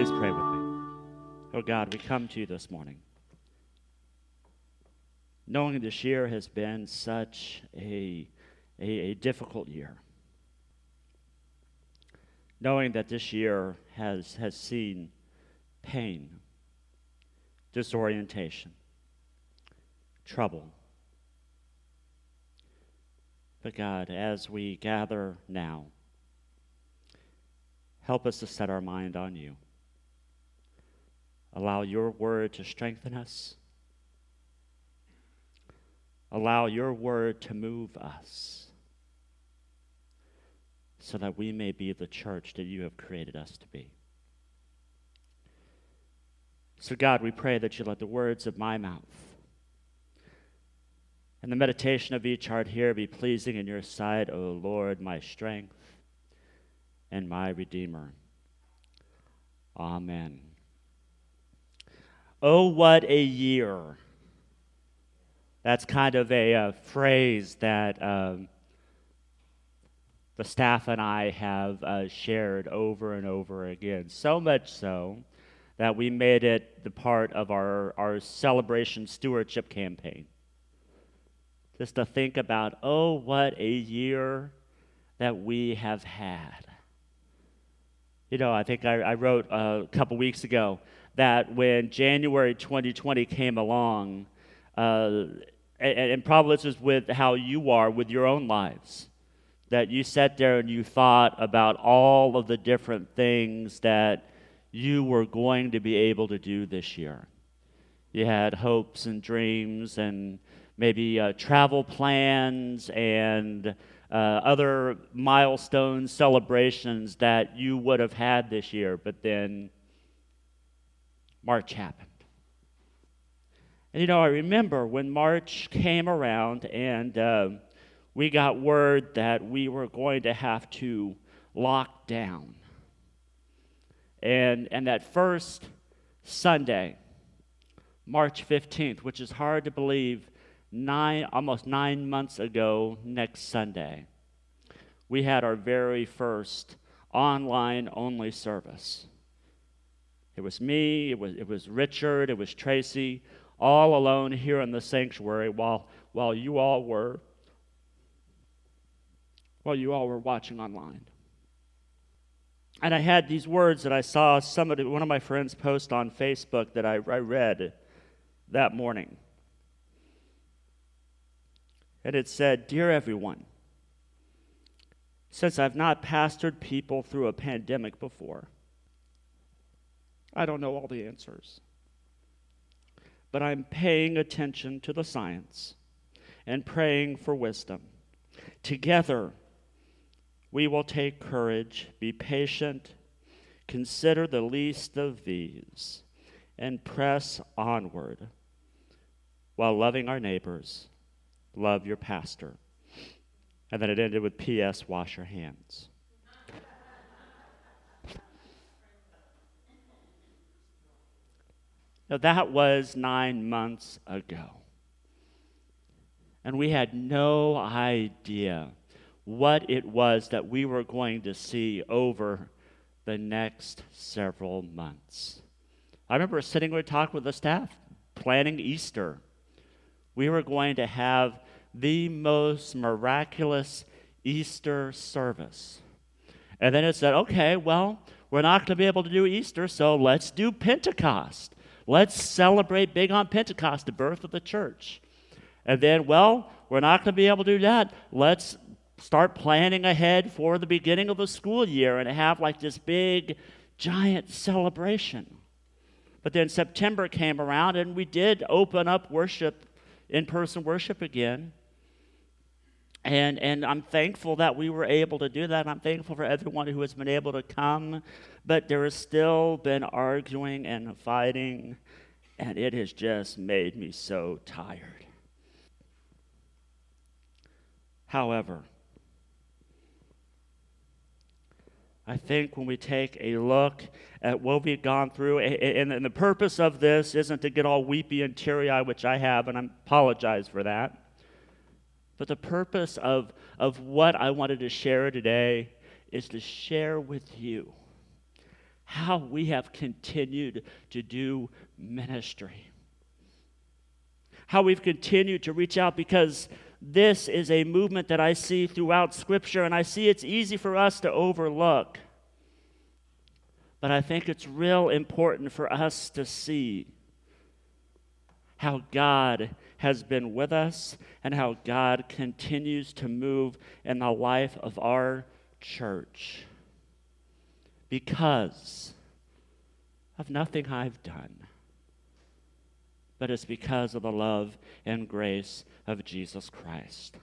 Please pray with me? Oh God, we come to you this morning knowing this year has been such a, a, a difficult year. Knowing that this year has, has seen pain, disorientation, trouble. But God, as we gather now, help us to set our mind on you. Allow your word to strengthen us Allow your word to move us so that we may be the church that you have created us to be. So, God, we pray that you let the words of my mouth and the meditation of each heart here be pleasing in your sight, O Lord, my strength and my Redeemer. Amen. Oh, what a year! That's kind of a, a phrase that um, the staff and I have uh, shared over and over again. So much so that we made it the part of our, our celebration stewardship campaign. Just to think about, oh, what a year that we have had. You know, I think I, I wrote a couple weeks ago that when January 2020 came along, uh, and, and probably this is with how you are with your own lives. That you sat there and you thought about all of the different things that you were going to be able to do this year. You had hopes and dreams and maybe uh, travel plans and uh, other milestone celebrations that you would have had this year, but then March happened. And you know, I remember when March came around and uh, we got word that we were going to have to lock down. And, and that first Sunday, March 15th, which is hard to believe, nine, almost nine months ago next Sunday, we had our very first online only service. It was me, it was, it was Richard, it was Tracy all alone here in the sanctuary while, while you all were while you all were watching online. And I had these words that I saw somebody, one of my friends post on Facebook that I, I read that morning. And it said, Dear everyone, since I've not pastored people through a pandemic before, I don't know all the answers but I'm paying attention to the science and praying for wisdom. Together, we will take courage, be patient, consider the least of these, and press onward while loving our neighbors. Love your pastor. And then it ended with P.S. Wash your hands. Now, that was nine months ago. And we had no idea what it was that we were going to see over the next several months. I remember sitting there talking with the staff, planning Easter. We were going to have the most miraculous Easter service. And then it said, okay, well, we're not going to be able to do Easter, so let's do Pentecost. Let's celebrate big on Pentecost, the birth of the church. And then, well, we're not going to be able to do that. Let's start planning ahead for the beginning of the school year and have like this big, giant celebration. But then September came around and we did open up worship, in person worship again. And, and I'm thankful that we were able to do that. I'm thankful for everyone who has been able to come. But there has still been arguing and fighting, and it has just made me so tired. However, I think when we take a look at what we've gone through, and, and the purpose of this isn't to get all weepy and teary eyed, which I have, and I apologize for that. But the purpose of, of what I wanted to share today is to share with you how we have continued to do ministry. How we've continued to reach out because this is a movement that I see throughout Scripture, and I see it's easy for us to overlook. But I think it's real important for us to see how God has been with us and how God continues to move in the life of our church because of nothing I've done, but it's because of the love and grace of Jesus Christ.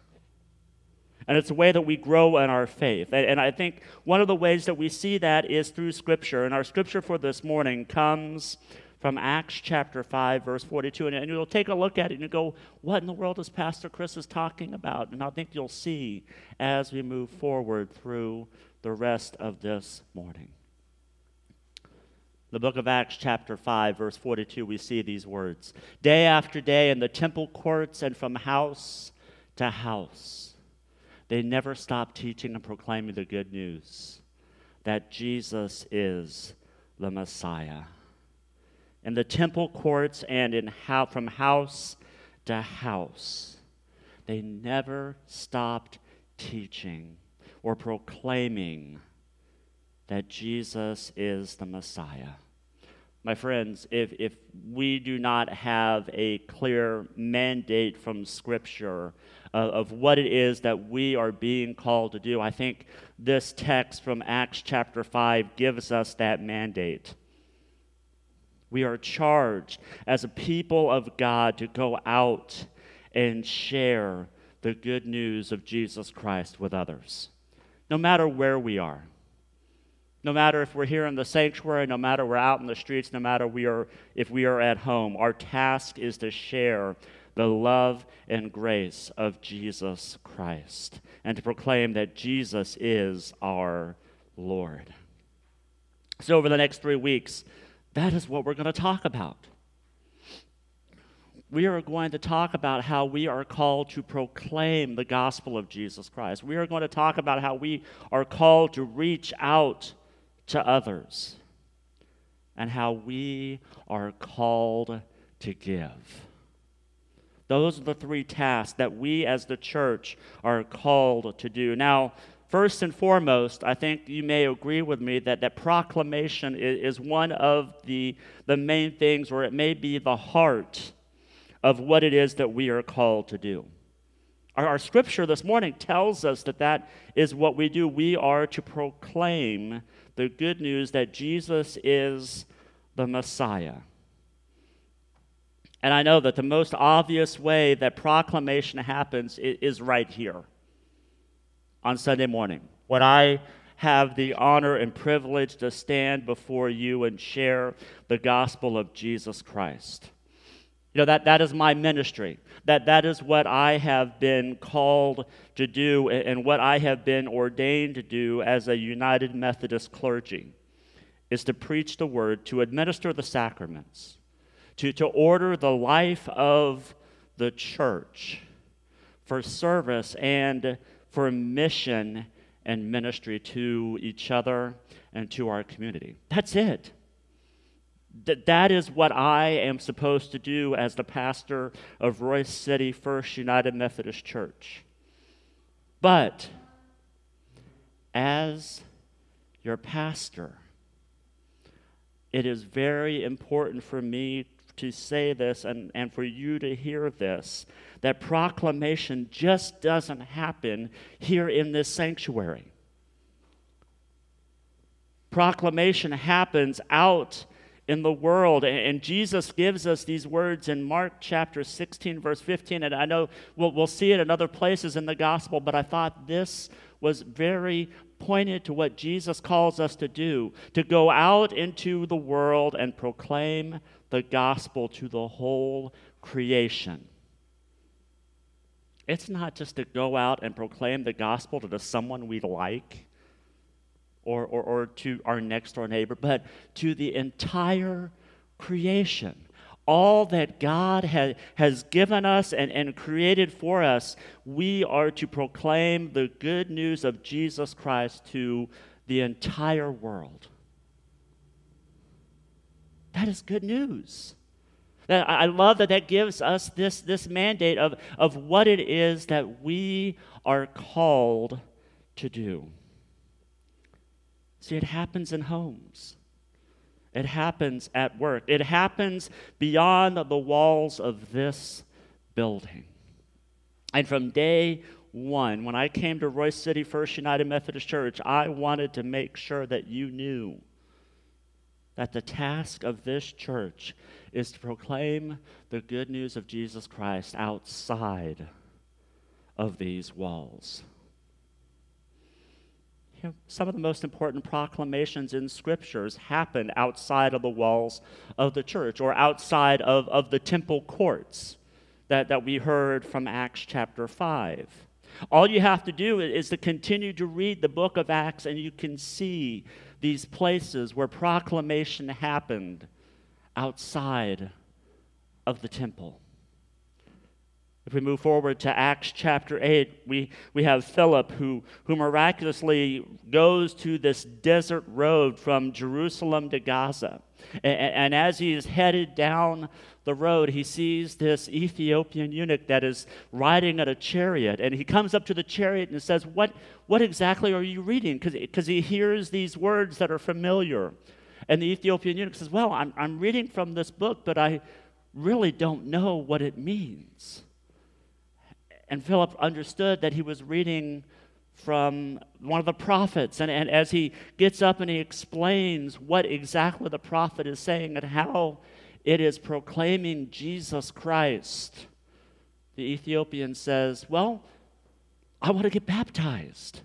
And it's a way that we grow in our faith. And I think one of the ways that we see that is through Scripture. And our Scripture for this morning comes from Acts chapter 5, verse 42. And you'll take a look at it and you go, What in the world is Pastor Chris is talking about? And I think you'll see as we move forward through the rest of this morning. The book of Acts, chapter 5, verse 42, we see these words Day after day in the temple courts and from house to house, they never stopped teaching and proclaiming the good news that Jesus is the Messiah. In the temple courts and in how, from house to house, they never stopped teaching or proclaiming that Jesus is the Messiah. My friends, if, if we do not have a clear mandate from Scripture of, of what it is that we are being called to do, I think this text from Acts chapter 5 gives us that mandate. We are charged as a people of God to go out and share the good news of Jesus Christ with others, no matter where we are. No matter if we're here in the sanctuary, no matter we're out in the streets, no matter we are, if we are at home, our task is to share the love and grace of Jesus Christ and to proclaim that Jesus is our Lord. So, over the next three weeks, that is what we're going to talk about. We are going to talk about how we are called to proclaim the gospel of Jesus Christ. We are going to talk about how we are called to reach out to others and how we are called to give. Those are the three tasks that we as the church are called to do. Now, first and foremost, I think you may agree with me that, that proclamation is, one of the, the main things, or it may be the heart of what it is that we are called to do. Our, our scripture this morning tells us that that is what we do. We are to proclaim the good news that Jesus is the Messiah. And I know that the most obvious way that proclamation happens is right here on Sunday morning. When I have the honor and privilege to stand before you and share the gospel of Jesus Christ. You know, that, that is my ministry. That, that is what I have been called to do and what I have been ordained to do as a United Methodist clergy is to preach the word, to administer the sacraments, to, to order the life of the church for service and for mission and ministry to each other and to our community. That's it. That, that is what I am supposed to do as the pastor of Royse City First United Methodist Church. But as your pastor, it is very important for me to say this and, and for you to hear this that proclamation just doesn't happen here in this sanctuary. Proclamation happens out in the world. And Jesus gives us these words in Mark chapter 16, verse 15. And I know we'll, we'll see it in other places in the gospel, but I thought this was very pointed to what Jesus calls us to do to go out into the world and proclaim the gospel to the whole creation. It's not just to go out and proclaim the gospel to someone we like or, or, or to our next door neighbor, but to the entire creation. All that God ha- has given us and, and created for us, we are to proclaim the good news of Jesus Christ to the entire world. That is good news. I love that that gives us this, this mandate of, of what it is that we are called to do. See, it happens in homes. It happens at work. It happens beyond the walls of this building. And from day one, when I came to Royse City First United Methodist Church, I wanted to make sure that you knew that the task of this church is to proclaim the good news of Jesus Christ outside of these walls you know, some of the most important proclamations in scriptures happen outside of the walls of the church or outside of, of the temple courts that, that we heard from Acts chapter 5. All you have to do is to continue to read the book of Acts, and you can see these places where proclamation happened outside of the temple. If we move forward to Acts chapter 8, we, we have Philip who, who miraculously goes to this desert road from Jerusalem to Gaza. And, and as he is headed down the road, he sees this Ethiopian eunuch that is riding at a chariot. And he comes up to the chariot and says, What, what exactly are you reading? Because he hears these words that are familiar. And the Ethiopian eunuch says, Well, I'm, I'm reading from this book, but I really don't know what it means. And Philip understood that he was reading from one of the prophets. And, and as he gets up and he explains what exactly the prophet is saying and how it is proclaiming Jesus Christ, the Ethiopian says, Well, I want to get baptized.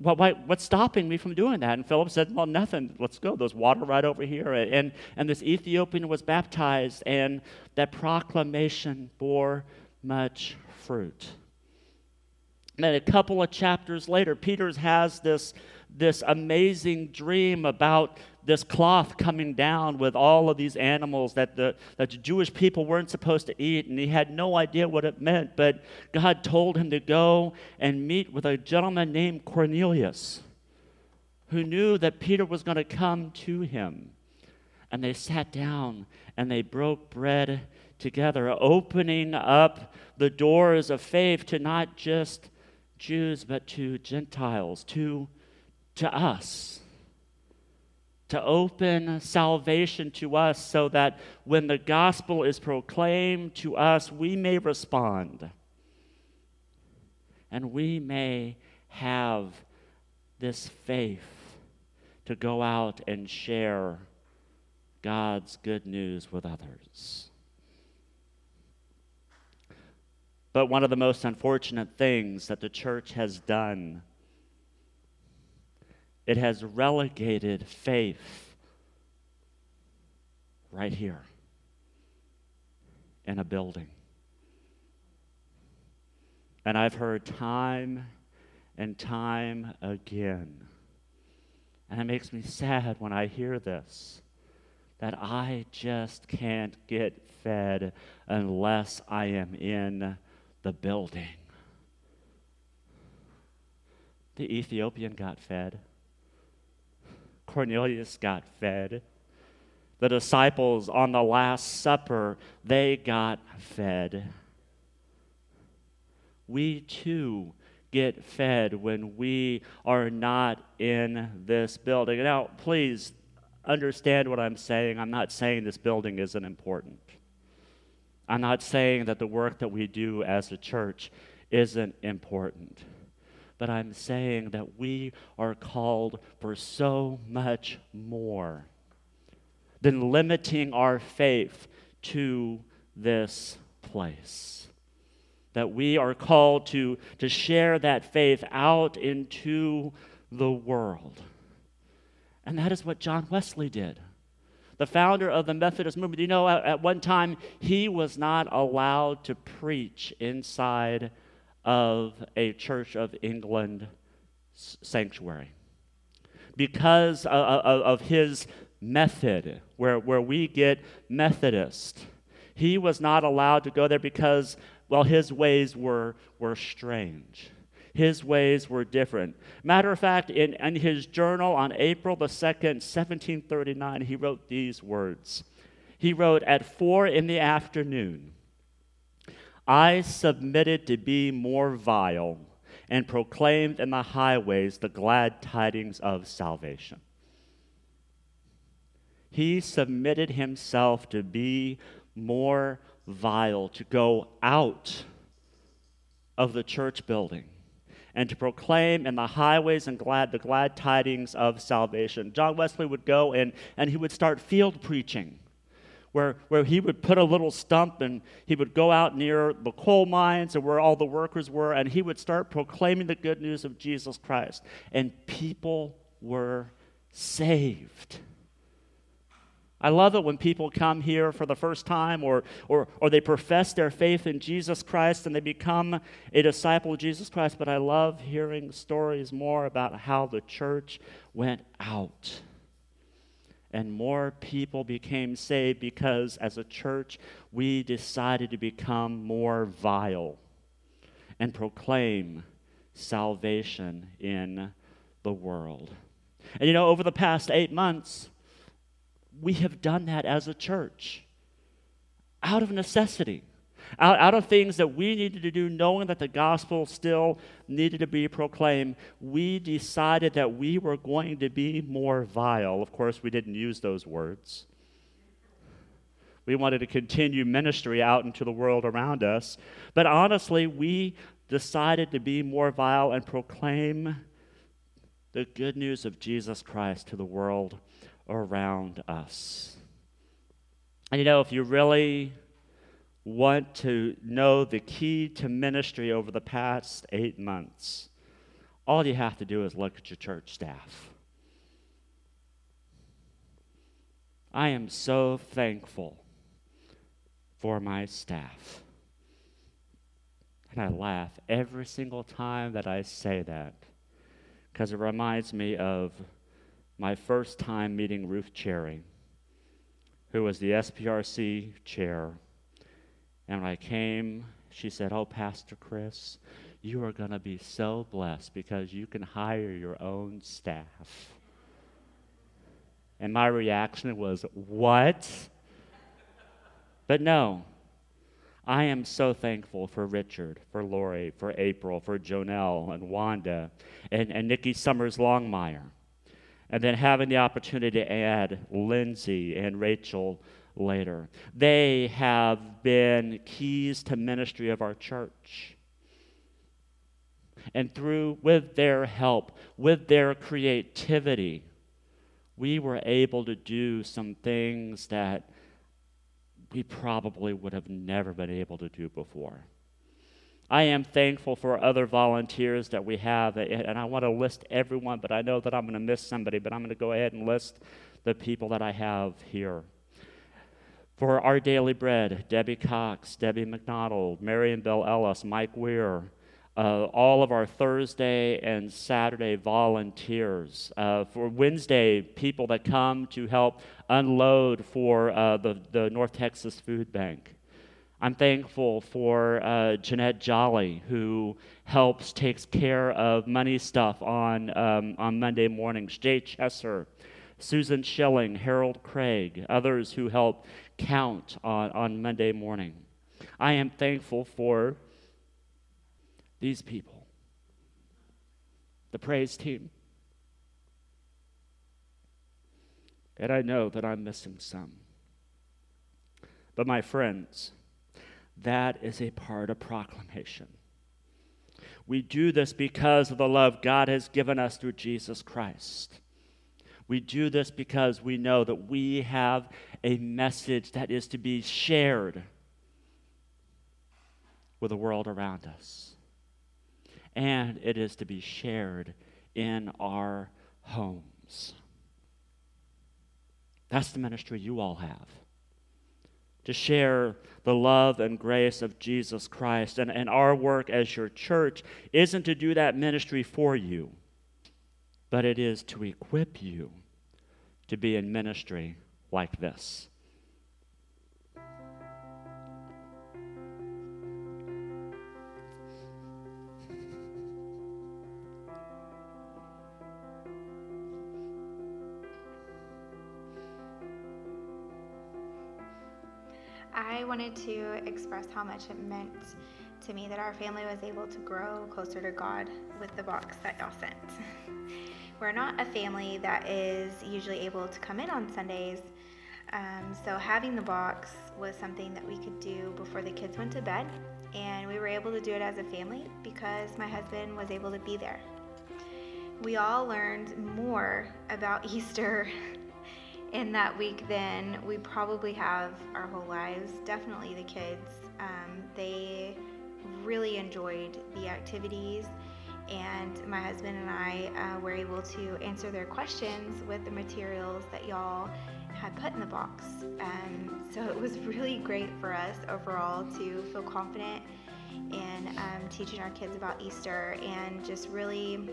Well, why, what's stopping me from doing that? And Philip said, Well, nothing. Let's go. There's water right over here. And, and this Ethiopian was baptized, and that proclamation bore much fruit. And then a couple of chapters later, Peter has this, this amazing dream about this cloth coming down with all of these animals that the, that the Jewish people weren't supposed to eat, and he had no idea what it meant. But God told him to go and meet with a gentleman named Cornelius, who knew that Peter was going to come to him. And they sat down and they broke bread together, opening up the doors of faith to not just Jews, but to Gentiles, to, to us. To open salvation to us so that when the gospel is proclaimed to us, we may respond and we may have this faith to go out and share God's good news with others. But one of the most unfortunate things that the church has done, it has relegated faith right here in a building. And I've heard time and time again, and it makes me sad when I hear this, that I just can't get fed unless I am in the building. The Ethiopian got fed. Cornelius got fed. The disciples on the Last Supper, they got fed. We too get fed when we are not in this building. Now, please understand what I'm saying. I'm not saying this building isn't important. I'm not saying that the work that we do as a church isn't important, but I'm saying that we are called for so much more. than limiting our faith to this place. That we are called to, to share that faith out into the world. And that is what John Wesley did. The founder of the Methodist movement, you know, at, at one time, he was not allowed to preach inside of a Church of England sanctuary because of, of, of his method, where, where we get Methodist. He was not allowed to go there because, well, his ways were, were strange. His ways were different. Matter of fact, in, in his journal on April the 2nd, 1739, he wrote these words. He wrote, At four in the afternoon, I submitted to be more vile and proclaimed in the highways the glad tidings of salvation. He submitted himself to be more vile, to go out of the church building and to proclaim in the highways and glad the glad tidings of salvation. John Wesley would go and, and he would start field preaching where, where he would put a little stump and he would go out near the coal mines and where all the workers were, and he would start proclaiming the good news of Jesus Christ. And people were saved. I love it when people come here for the first time or, or, or they profess their faith in Jesus Christ and they become a disciple of Jesus Christ, but I love hearing stories more about how the church went out and more people became saved because as a church we decided to become more vile and proclaim salvation in the world. And you know, over the past eight months, we have done that as a church out of necessity out, out of things that we needed to do, knowing that the gospel still needed to be proclaimed, we decided that we were going to be more vile. Of course, we didn't use those words. We wanted to continue ministry out into the world around us. But honestly, we decided to be more vile and proclaim the good news of Jesus Christ to the world around us. And you know, if you really want to know the key to ministry over the past eight months, all you have to do is look at your church staff. I am so thankful for my staff. And I laugh every single time that I say that because it reminds me of my first time meeting Ruth Cherry, who was the SPRC chair and when I came, she said, Oh, Pastor Chris, you are going to be so blessed because you can hire your own staff. And my reaction was, What? But no, I am so thankful for Richard, for Lori, for April, for Jonelle and Wanda, and, and Nikki Summers Longmire. And then having the opportunity to add Lindsay and Rachel later. They have been keys to ministry of our church. And through, with their help, with their creativity, we were able to do some things that we probably would have never been able to do before. I am thankful for other volunteers that we have, and I want to list everyone, but I know that I'm going to miss somebody, but I'm going to go ahead and list the people that I have here. For our daily bread, Debbie Cox, Debbie McDonald, Marion Bell Ellis, Mike Weir, uh, all of our Thursday and Saturday volunteers. Uh, for Wednesday, people that come to help unload for uh, the, the North Texas Food Bank. I'm thankful for uh, Jeanette Jolly, who helps, takes care of money stuff on, um, on Monday mornings. Jay Chesser, Susan Schilling, Harold Craig, others who help count on, on Monday morning. I am thankful for these people, the praise team. And I know that I'm missing some. But my friends, that is a part of proclamation. We do this because of the love God has given us through Jesus Christ. We do this because we know that we have a message that is to be shared with the world around us. And it is to be shared in our homes. That's the ministry you all have. To share the love and grace of Jesus Christ. And, and our work as your church isn't to do that ministry for you, but it is to equip you to be in ministry like this. Wanted to express how much it meant to me that our family was able to grow closer to God with the box that y'all sent. We're not a family that is usually able to come in on Sundays, um, so having the box was something that we could do before the kids went to bed, and we were able to do it as a family because my husband was able to be there. We all learned more about Easter in that week than we probably have our whole lives. Definitely the kids. Um, they really enjoyed the activities, and my husband and I uh, were able to answer their questions with the materials that y'all had put in the box. Um, so it was really great for us overall to feel confident in um, teaching our kids about Easter and just really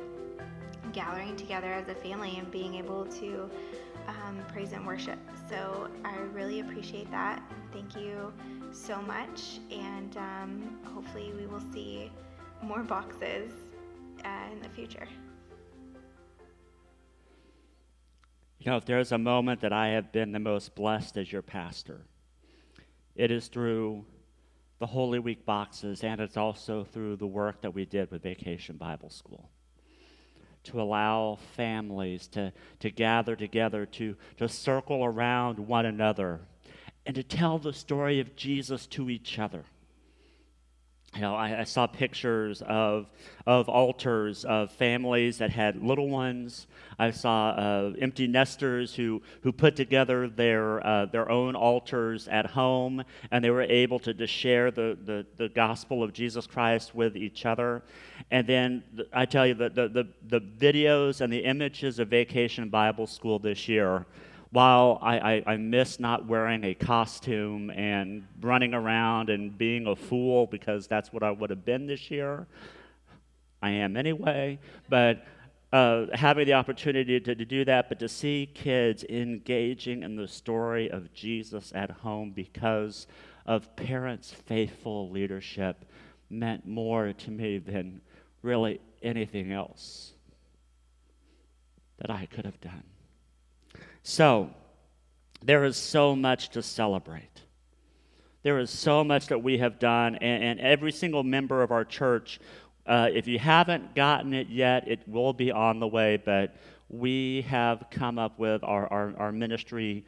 gathering together as a family and being able to um, praise and worship. So I really appreciate that. Thank you so much, and um, hopefully, we will see more boxes uh, in the future. You know, if there's a moment that I have been the most blessed as your pastor, it is through the Holy Week boxes, and it's also through the work that we did with Vacation Bible School to allow families to, to gather together, to, to circle around one another, and to tell the story of Jesus to each other. You know, I, I, saw pictures of, of altars of families that had little ones. I saw uh, empty nesters who, who put together their, uh, their own altars at home, and they were able to, to share the, the, the gospel of Jesus Christ with each other. And then I tell you, the, the, the, the videos and the images of Vacation Bible School this year while I, I, I, miss not wearing a costume and running around and being a fool because that's what I would have been this year, I am anyway, but uh, having the opportunity to, to do that, but to see kids engaging in the story of Jesus at home because of parents' faithful leadership meant more to me than really anything else that I could have done. So, there is so much to celebrate. There is so much that we have done, and, and every single member of our church, uh, if you haven't gotten it yet, it will be on the way, but we have come up with our, our, our ministry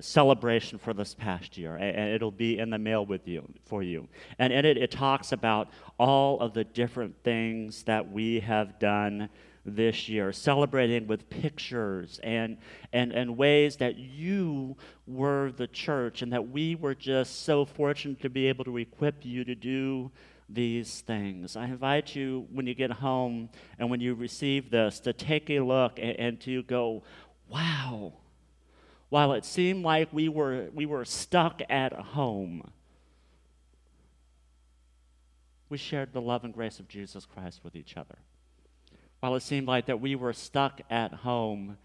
celebration for this past year, and it'll be in the mail with you for you. And in it, it talks about all of the different things that we have done this year, celebrating with pictures and, and, and ways that you were the church and that we were just so fortunate to be able to equip you to do these things. I invite you when you get home and when you receive this to take a look and, and to go, wow. While it seemed like we were, we were stuck at home, we shared the love and grace of Jesus Christ with each other while it seemed like that we were stuck at home,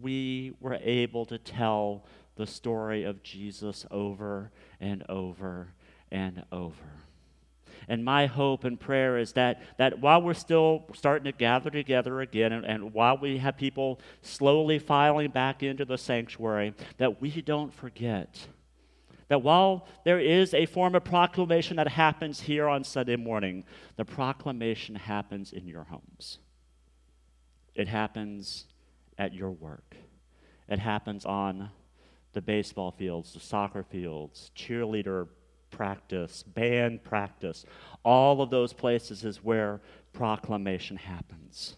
we were able to tell the story of Jesus over and over and over. And my hope and prayer is that, that while we're still starting to gather together again, and, and while we have people slowly filing back into the sanctuary, that we don't forget that while there is a form of proclamation that happens here on Sunday morning, the proclamation happens in your homes. It happens at your work. It happens on the baseball fields, the soccer fields, cheerleader practice, band practice. All of those places is where proclamation happens.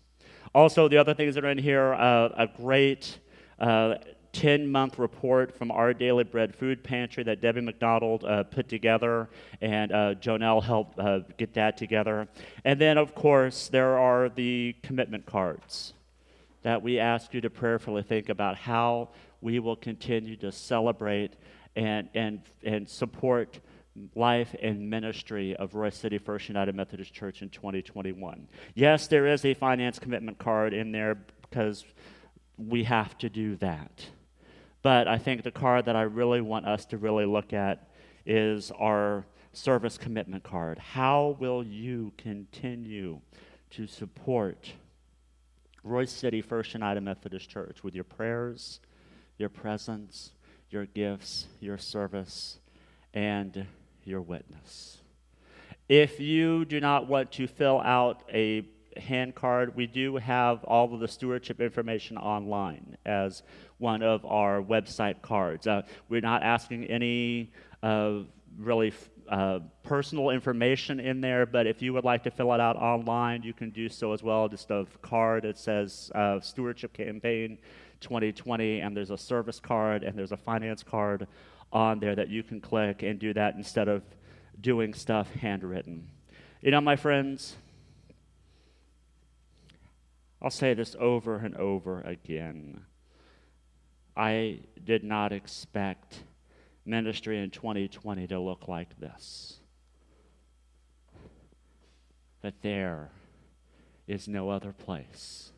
Also, the other things that are in here uh, a great uh, 10 month report from our Daily Bread Food Pantry that Debbie McDonald uh, put together, and uh, Jonelle helped uh, get that together. And then, of course, there are the commitment cards that we ask you to prayerfully think about how we will continue to celebrate and, and, and support life and ministry of Roy City First United Methodist Church in 2021. Yes, there is a finance commitment card in there because we have to do that. But I think the card that I really want us to really look at is our service commitment card. How will you continue to support Royse City First United Methodist Church with your prayers, your presence, your gifts, your service, and your witness? If you do not want to fill out a hand card, we do have all of the stewardship information online as one of our website cards. Uh, we're not asking any uh, really uh, personal information in there, but if you would like to fill it out online, you can do so as well. Just a card that says uh, Stewardship Campaign 2020, and there's a service card and there's a finance card on there that you can click and do that instead of doing stuff handwritten. You know, my friends, I'll say this over and over again. I did not expect ministry in 2020 to look like this. But there is no other place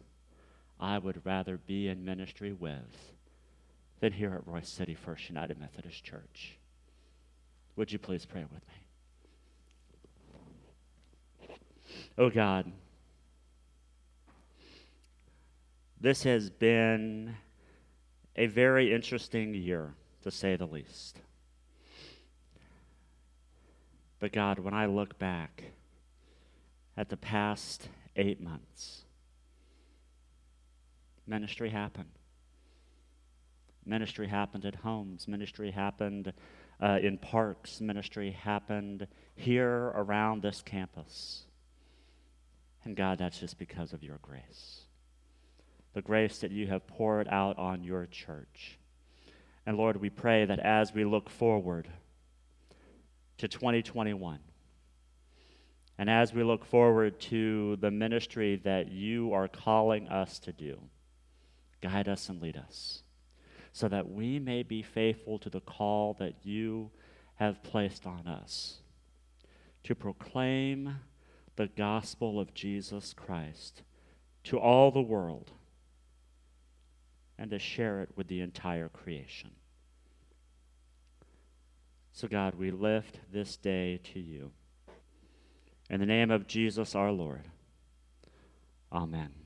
I would rather be in ministry with than here at Royse City First United Methodist Church. Would you please pray with me? Oh God, this has been a very interesting year, to say the least. But God, when I look back at the past eight months, ministry happened. Ministry happened at homes. Ministry happened uh, in parks. Ministry happened here around this campus. And God, that's just because of your grace the grace that you have poured out on your church. And Lord, we pray that as we look forward to 2021, and as we look forward to the ministry that you are calling us to do, guide us and lead us so that we may be faithful to the call that you have placed on us to proclaim the gospel of Jesus Christ to all the world and to share it with the entire creation. So, God, we lift this day to you. In the name of Jesus our Lord. Amen.